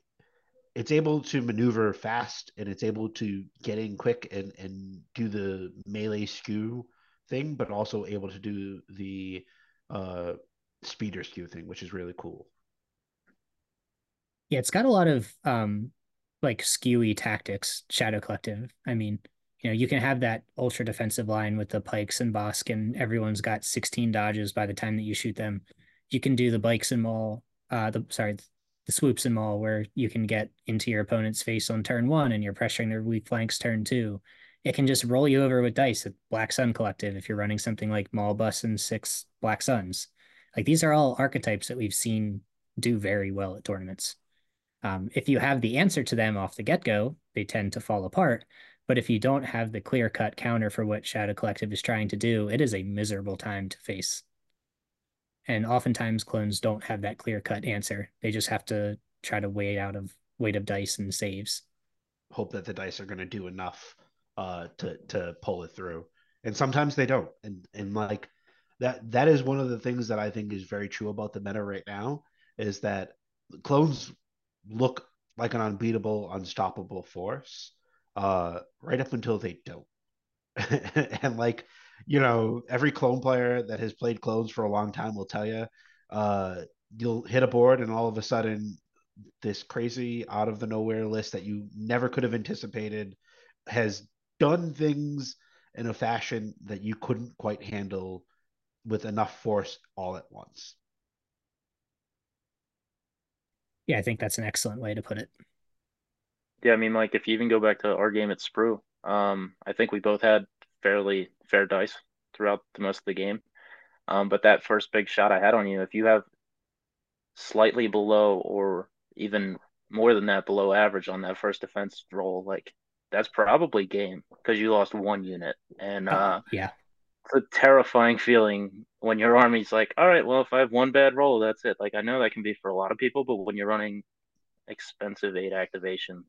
it's able to maneuver fast and it's able to get in quick and and do the melee skew thing, but also able to do the uh, speeder skew thing, which is really cool. Yeah, it's got a lot of um like skewy tactics, Shadow Collective. I mean, you know, you can have that ultra defensive line with the pikes and Bossk, and everyone's got 16 dodges by the time that you shoot them. You can do the bikes and maul, uh, the sorry, the swoops and maul, where you can get into your opponent's face on turn one and you're pressuring their weak flanks turn two. It can just roll you over with dice at Black Sun Collective if you're running something like Maul Bus and six Black Suns. Like these are all archetypes that we've seen do very well at tournaments. Um, if you have the answer to them off the get go, they tend to fall apart. But if you don't have the clear cut counter for what Shadow Collective is trying to do, it is a miserable time to face. And oftentimes clones don't have that clear cut answer. They just have to try to weigh out of weight of dice and saves. Hope that the dice are going to do enough uh, to to pull it through, and sometimes they don't. And and like that that is one of the things that I think is very true about the meta right now is that clones look like an unbeatable, unstoppable force, uh, right up until they don't. and like, you know, every clone player that has played clones for a long time will tell you, uh, you'll hit a board and all of a sudden this crazy out of the nowhere list that you never could have anticipated has done things in a fashion that you couldn't quite handle with enough force all at once. Yeah, I think that's an excellent way to put it. Yeah, I mean, like if you even go back to our game at Sprue, um, I think we both had fairly fair dice throughout the most of the game. Um, but that first big shot I had on you, if you have slightly below or even more than that below average on that first defense roll, like that's probably game because you lost one unit. And oh, uh, yeah, it's a terrifying feeling when your army's like, all right, well, if I have one bad roll, that's it. Like I know that can be for a lot of people, but when you're running expensive eight activations,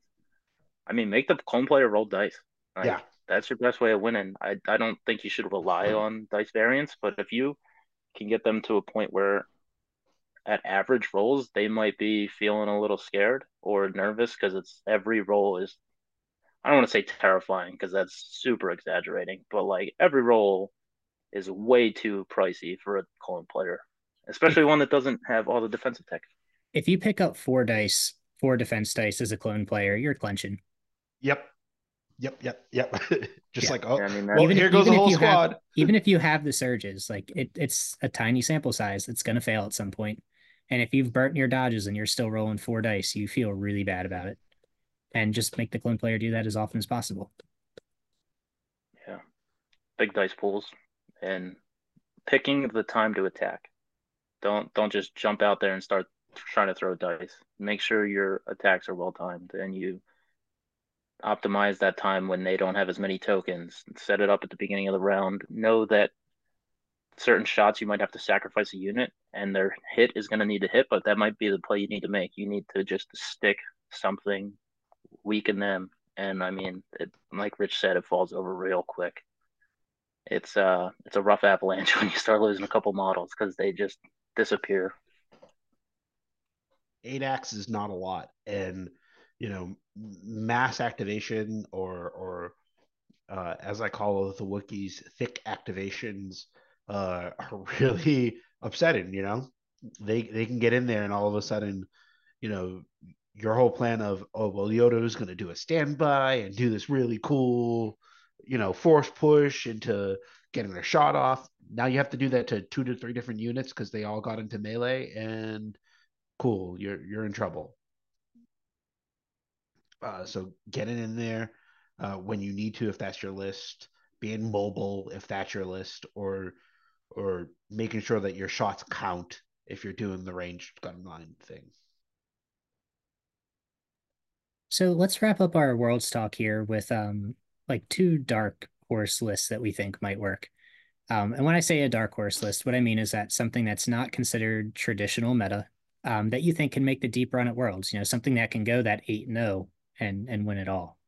I mean, make the clone player roll dice. Like, yeah, that's your best way of winning. I I don't think you should rely mm-hmm. on dice variance, but if you can get them to a point where at average rolls they might be feeling a little scared or nervous because it's every roll is I don't want to say terrifying because that's super exaggerating, but like every roll is way too pricey for a clone player, especially one that doesn't have all the defensive tech. If you pick up four dice, four defense dice as a clone player, you're clenching. Yep. Yep, yep, yep. Just yeah. like oh, I mean, well, even here if, goes the whole squad. Have, even if you have the surges, like it, it's a tiny sample size. It's going to fail at some point. And if you've burnt your dodges and you're still rolling four dice, you feel really bad about it. And just make the clone player do that as often as possible. Yeah, big dice pools and picking the time to attack. Don't don't just jump out there and start trying to throw dice. Make sure your attacks are well timed and you optimize that time when they don't have as many tokens. Set it up at the beginning of the round. Know that certain shots you might have to sacrifice a unit and their hit is going to need to hit, but that might be the play you need to make. You need to just stick something, weaken them, and I mean, it, like Rich said, it falls over real quick. It's uh, it's a rough avalanche when you start losing a couple models because they just disappear. Eight X is not a lot, and you know, mass activation or or uh, as I call it, the Wookiees, thick activations uh, are really upsetting. You know, they they can get in there and all of a sudden, you know, your whole plan of oh well, Yoda is going to do a standby and do this really cool, you know, force push into getting a shot off. Now you have to do that to two to three different units because they all got into melee and cool, you're you're in trouble. Uh, so getting in there uh, when you need to, if that's your list, being mobile, if that's your list, or or making sure that your shots count if you're doing the ranged gun line thing. So let's wrap up our worlds talk here with um like two dark horse lists that we think might work. Um, and when I say a dark horse list, what I mean is that something that's not considered traditional meta um, that you think can make the deep run at Worlds, you know, something that can go that 8 0 and and win it all.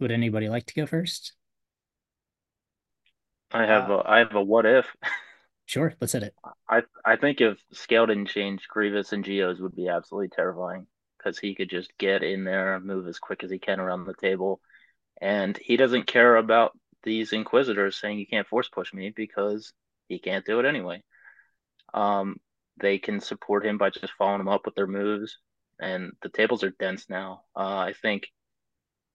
Would anybody like to go first? I have uh, a I have a what if. Sure, let's hit it. I I think if scale didn't change, Grievous and Geos would be absolutely terrifying because he could just get in there, move as quick as he can around the table, and he doesn't care about these Inquisitors saying you can't force push me because he can't do it anyway. Um, they can support him by just following him up with their moves, and the tables are dense now. Uh, I think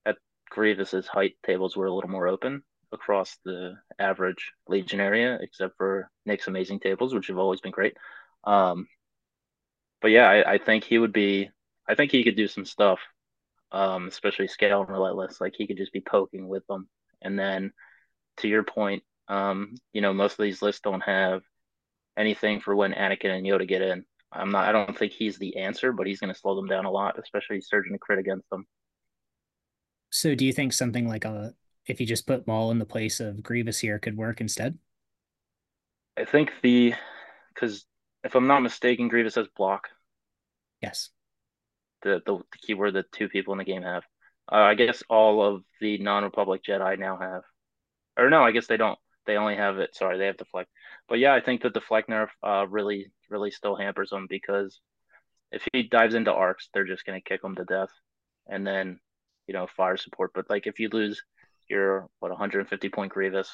at Grievous's height, tables were a little more open across the average Legion area, except for Nick's amazing tables, which have always been great. Um, but yeah, I, I, think he would be. I think he could do some stuff, um, especially scale and relentless. Like he could just be poking with them, and then to your point, um, you know, most of these lists don't have anything for when Anakin and Yoda get in. I'm not. I don't think he's the answer, but he's going to slow them down a lot, especially surging a crit against them. So, do you think something like a if you just put Maul in the place of Grievous here could work instead? I think the because if I'm not mistaken, Grievous has block. Yes. The the, the keyword that two people in the game have. Uh, I guess all of the non-Republic Jedi now have, or no, I guess they don't. They only have it. Sorry, they have deflect. But yeah, I think that deflect nerf uh, really really still hampers him because if he dives into arcs, they're just gonna kick him to death, and then you know fire support. But like if you lose your what 150 point Grievous,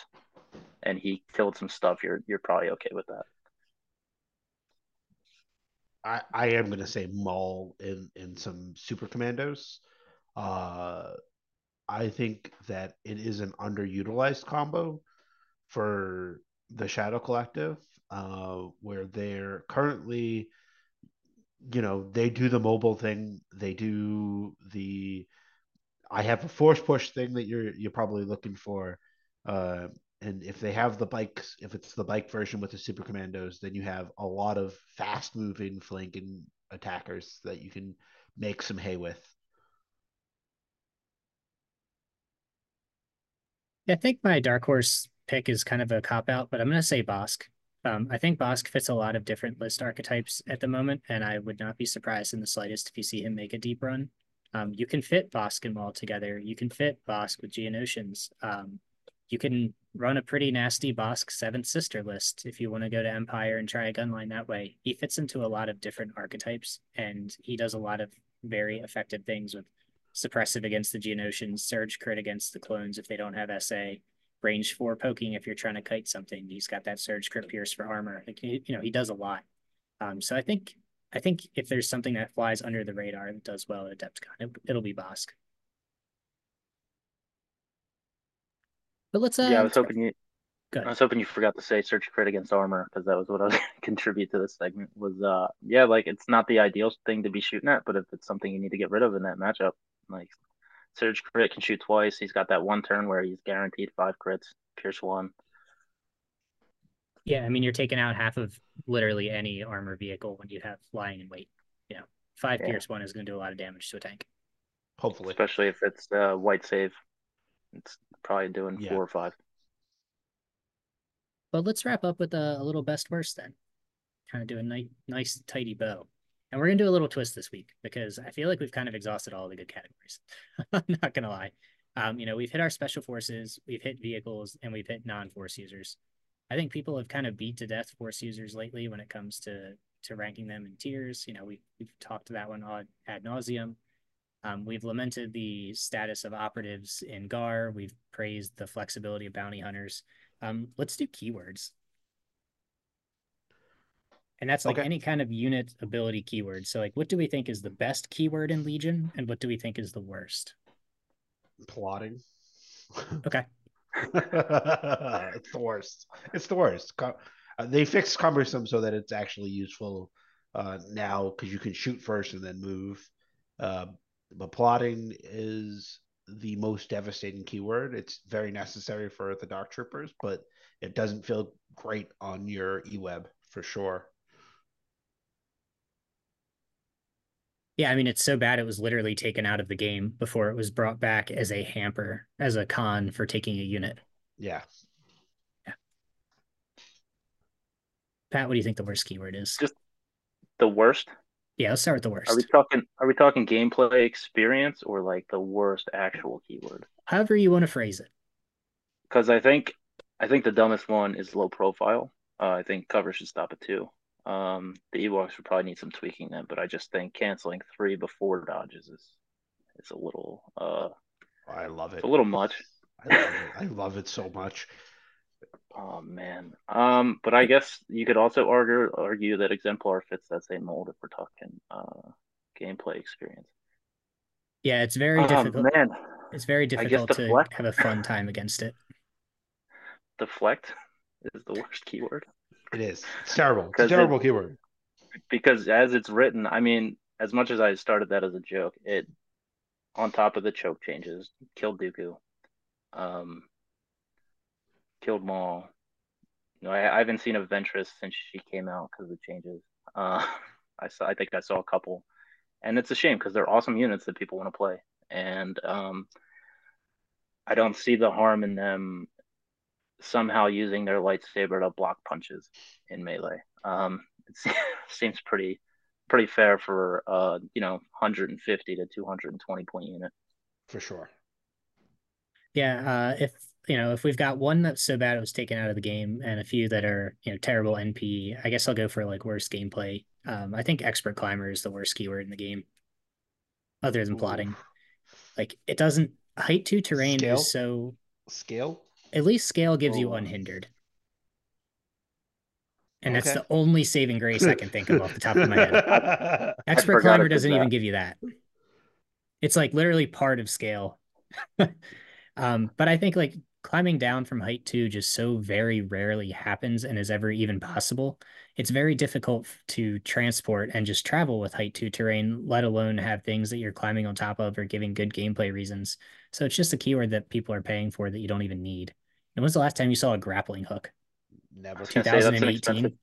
and he killed some stuff, you're you're probably okay with that. I, I am going to say Maul in, in some super commandos. Uh, I think that it is an underutilized combo for the Shadow Collective, uh, where they're currently, you know, they do the mobile thing, they do the I have a force push thing that you're you're probably looking for. Uh, and if they have the bikes, if it's the bike version with the super commandos, then you have a lot of fast moving flanking attackers that you can make some hay with. I think my dark horse pick is kind of a cop out, but I'm going to say Bossk. Um, I think Bossk fits a lot of different list archetypes at the moment, and I would not be surprised in the slightest if you see him make a deep run. Um, you can fit Bossk and Maul together. You can fit Bossk with Geonosians. Um, you can run a pretty nasty Bossk Seventh Sister list if you want to go to Empire and try a gunline that way. He fits into a lot of different archetypes, and he does a lot of very effective things with suppressive against the Geonosians, surge crit against the clones if they don't have SA, range four poking if you're trying to kite something. He's got that surge crit pierce for armor. Like, you know, he does a lot. Um, so I think I think if there's something that flies under the radar that does well at Adepticon, it, will be Bossk. But let's. Uh, yeah, I was hoping you. I was hoping you forgot to say search crit against armor because that was what I was going to contribute to this segment. Was uh yeah, like it's not the ideal thing to be shooting at, but if it's something you need to get rid of in that matchup, like Surge crit can shoot twice. He's got that one turn where he's guaranteed five crits, pierce one. Yeah, I mean you're taking out half of literally any armor vehicle when you have flying and weight. You know, five yeah. pierce one is going to do a lot of damage to a tank. Hopefully, especially if it's uh, white save, it's probably doing yeah. four or five. But let's wrap up with a, a little best worst then. Kind of do a nice, nice tidy bow. And we're gonna do a little twist this week because I feel like we've kind of exhausted all the good categories. I'm not gonna lie. Um, you know, we've hit our special forces, we've hit vehicles, and we've hit non-force users. I think people have kind of beat to death force users lately when it comes to to ranking them in tiers. You know, we've we've talked to that one ad, ad nauseum. Um, we've lamented the status of operatives in GAR. We've praised the flexibility of bounty hunters. Um, let's do keywords. And that's like okay. any kind of unit ability keyword. So, like, what do we think is the best keyword in Legion, and what do we think is the worst? Plotting. Okay. it's the worst. It's the worst. Uh, they fixed cumbersome so that it's actually useful uh, now because you can shoot first and then move. Uh, but plotting is the most devastating keyword. It's very necessary for the Dark Troopers, but it doesn't feel great on your eWeb for sure. Yeah, I mean it's so bad it was literally taken out of the game before it was brought back as a hamper, as a con for taking a unit. Yeah. Yeah. Pat, what do you think the worst keyword is? Just the worst? Yeah, let's start with the worst. Are we talking are we talking gameplay experience or like the worst actual keyword? However you want to phrase it. Because I think I think the dumbest one is low profile. Uh, I think cover should stop at two. Um, the Ewoks would probably need some tweaking then, but I just think canceling three before dodges is is a little uh I love it. a little much. I love it. I love it so much. Oh man. Um, but I guess you could also argue argue that exemplar fits that same mold if we're talking uh gameplay experience. Yeah, it's very Oh difficult. man, It's very difficult to deflect. have a fun time against it. deflect is the worst keyword. It is. It's terrible. It's a 'Cause it- terrible keyword. because as it's written, I mean, as much as I started that as a joke, it on top of the choke changes, killed Dooku, um, killed Maul. No, I, I haven't seen a Ventress since she came out because of the changes. Uh, I saw, I think I saw a couple, and it's a shame because they're awesome units that people want to play, and um, I don't see the harm in them somehow using their lightsaber to block punches in melee. Um, it seems pretty pretty fair for uh you know 150 to 220 point unit. For sure. Yeah, uh, if you know, if we've got one that's so bad it was taken out of the game, and a few that are you know terrible NP, I guess I'll go for like worst gameplay. Um, I think expert climber is the worst keyword in the game, other than plotting. Like it doesn't height to terrain Scale? is so Scale? At least scale gives you Oh. unhindered, and that's Okay. the only saving grace I can think of off the top of my head. Expert climber doesn't even give you that. It's like literally part of scale. um, but I think like climbing down from height two just so very rarely happens and is ever even possible. It's very difficult to transport and just travel with height two terrain, let alone have things that you're climbing on top of or giving good gameplay reasons. So it's just a keyword that people are paying for that you don't even need. And when's the last time you saw a grappling hook? Never. I was gonna say, that's an 2018.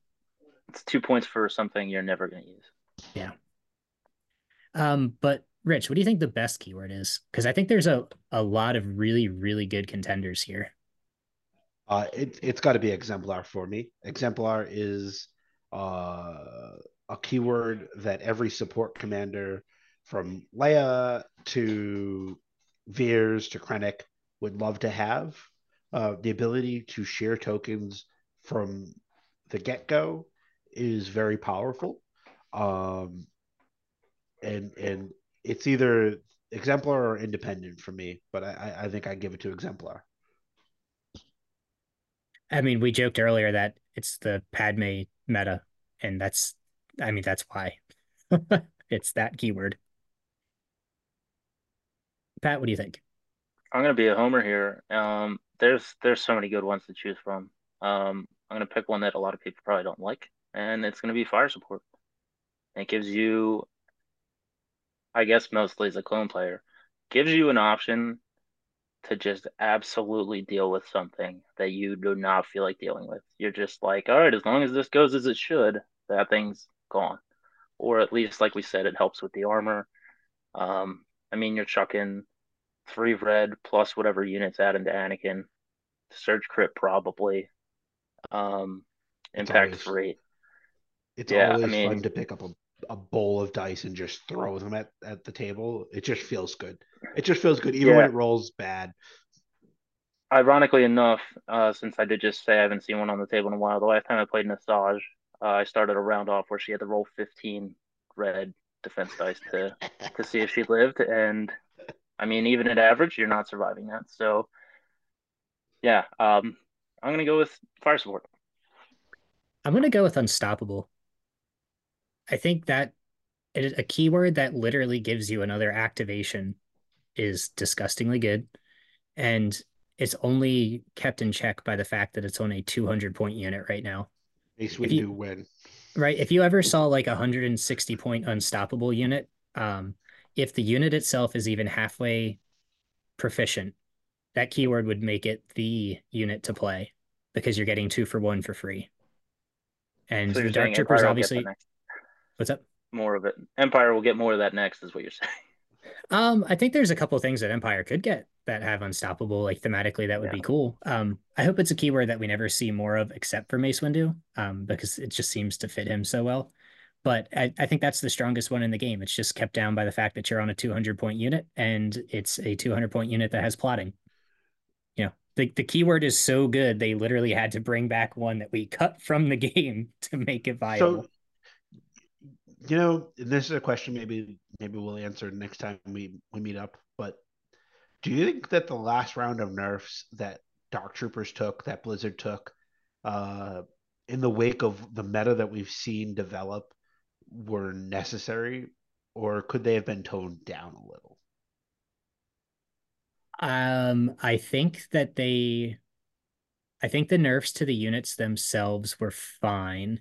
It's two points for something you're never going to use. Yeah. Um, but Rich, what do you think the best keyword is? Because I think there's a, a lot of really, really good contenders here. Uh, it, it's got to be exemplar for me. Exemplar is uh, a keyword that every support commander from Leia to Veers to Krennic would love to have. Uh, the ability to share tokens from the get go is very powerful. Um, and and it's either exemplar or independent for me, but I, I- think I give it to exemplar. I mean, we joked earlier that it's the Padme meta, and that's, I mean, that's why it's that keyword. Pat, what do you think? I'm to be a homer here. Um, there's there's so many good ones to choose from. Um, I'm to pick one that a lot of people probably don't like, and it's to be fire support. It gives you, I guess, mostly as a clone player, gives you an option to just absolutely deal with something that you do not feel like dealing with. You're just like, all right, as long as this goes as it should, that thing's gone. Or at least, like we said, it helps with the armor. Um, I mean, you're chucking three red plus whatever units add into Anakin, Surge crit probably, um, It's impact always- three. It's Yeah, I always mean- fun to pick up a, a bowl of dice and just throw them at, at the table. It just feels good. It just feels good, even when it rolls bad. Ironically enough, uh, since I did just say I haven't seen one on the table in a while, the last time I played Nasaj, uh, I started a round off where she had to roll 15 red defense dice to to see if she lived, and I mean, even at average, you're not surviving that. So, yeah, um, I'm gonna go with fire support. I'm going to go with unstoppable. I think that it, a keyword that literally gives you another activation is disgustingly good. And it's only kept in check by the fact that it's on a 200 point unit right now. Ace If you- Windu win. Right. If you ever saw like a 160 point unstoppable unit, um, if the unit itself is even halfway proficient, that keyword would make it the unit to play because you're getting two for one for free. And So the Dark Troopers Empire obviously what's up? more of it. Empire will get more of that next, is what you're saying. Um, I think there's a couple things that Empire could get that have unstoppable, like thematically, that would be cool. Um, I hope it's a keyword that we never see more of except for Mace Windu, um, because it just seems to fit him so well. But I, I think that's the strongest one in the game. It's just kept down by the fact that you're on a 200 point unit and it's a 200 point unit that has plotting. You know, the, the keyword is so good they literally had to bring back one that we cut from the game to make it viable. So, you know, this is a question maybe maybe we'll answer next time we we meet up. Do you think that the last round of nerfs that Dark Troopers took, that Blizzard took, uh, in the wake of the meta that we've seen develop, were necessary, or could they have been toned down a little? Um, I think that they, I think the nerfs to the units themselves were fine.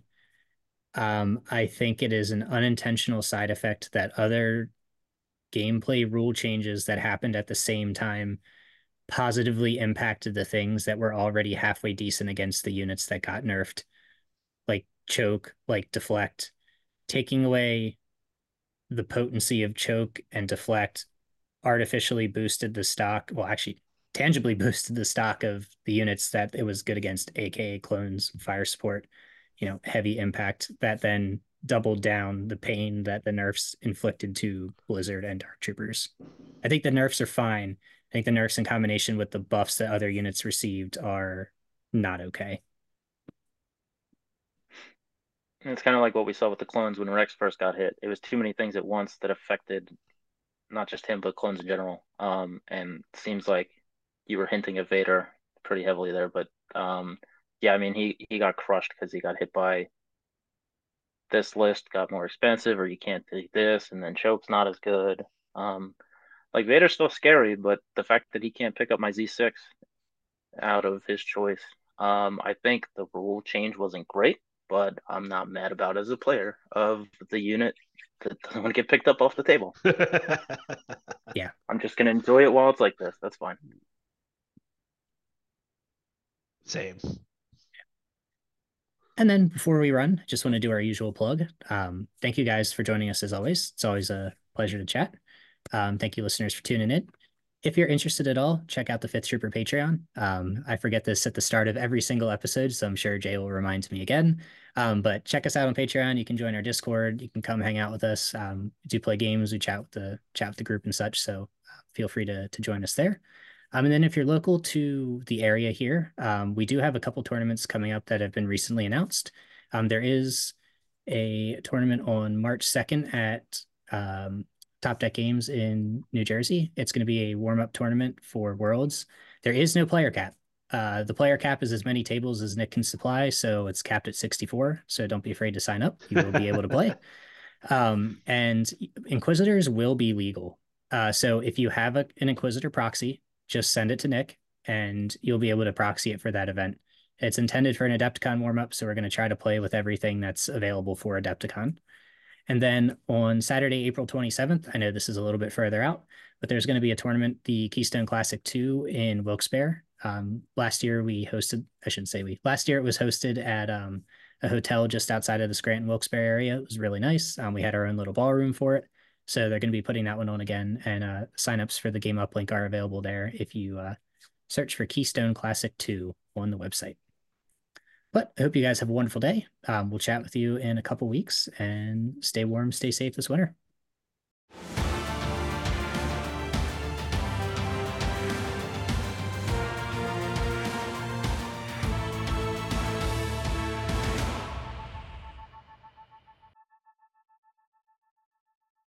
Um, I think it is an unintentional side effect that other gameplay rule changes that happened at the same time positively impacted the things that were already halfway decent against the units that got nerfed, like choke, like deflect, taking away the potency of choke and deflect artificially boosted the stock. Well, actually, tangibly boosted the stock of the units that it was good against, aka clones, fire support, you know, heavy impact that then doubled down the pain that the nerfs inflicted to Blizzard and Dark Troopers. I think the nerfs are fine. I think the nerfs in combination with the buffs that other units received are not okay. It's kind of like what we saw with the clones when Rex first got hit. It was too many things at once that affected not just him, but clones in general. Um, and seems like you were hinting at Vader pretty heavily there, but um, yeah, I mean he he got crushed because he got hit by this list got more expensive, or you can't take this, and then choke's not as good. Um, like Vader's still scary, but the fact that he can't pick up my Z6 out of his choice, um, I think the rule change wasn't great, but I'm not mad about as a player of the unit that doesn't want to get picked up off the table. yeah. I'm just gonna enjoy it while it's like this. That's fine. Same. And then before we run, just want to do our usual plug. Um, thank you guys for joining us as always. It's always a pleasure to chat. Um, thank you, listeners, for tuning in. If you're interested at all, check out the Fifth Trooper Patreon. Um, I forget this at the start of every single episode, so I'm sure Jay will remind me again. Um, but check us out on Patreon. You can join our Discord. You can come hang out with us. Um, we do play games. We chat with the chat with the group and such. So uh, feel free to to join us there. Um, and then if you're local to the area here, um, we do have a couple tournaments coming up that have been recently announced. Um, there is a tournament on March 2nd at um, Top Deck Games in New Jersey. It's going to be a warm up tournament for Worlds. There is no player cap. Uh, the player cap is as many tables as Nick can supply, so it's capped at 64. So don't be afraid to sign up. You will be able to play. Um, and Inquisitors will be legal. Uh, so if you have a, an Inquisitor proxy, just send it to Nick and you'll be able to proxy it for that event. It's intended for an Adepticon warm up, so we're going to try to play with everything that's available for Adepticon. And then on Saturday, April 27th, I know this is a little bit further out, but there's going to be a tournament, the Keystone Classic 2 in Wilkes-Barre. Um, last year we hosted, I shouldn't say we, last year it was hosted at um, a hotel just outside of the Scranton Wilkes-Barre area. It was really nice. Um, we had our own little ballroom for it. So they're going to be putting that one on again. And uh, signups for the Game Up link are available there if you uh, search for Keystone Classic 2 on the website. But I hope you guys have a wonderful day. Um, we'll chat with you in a couple weeks and stay warm, stay safe this winter.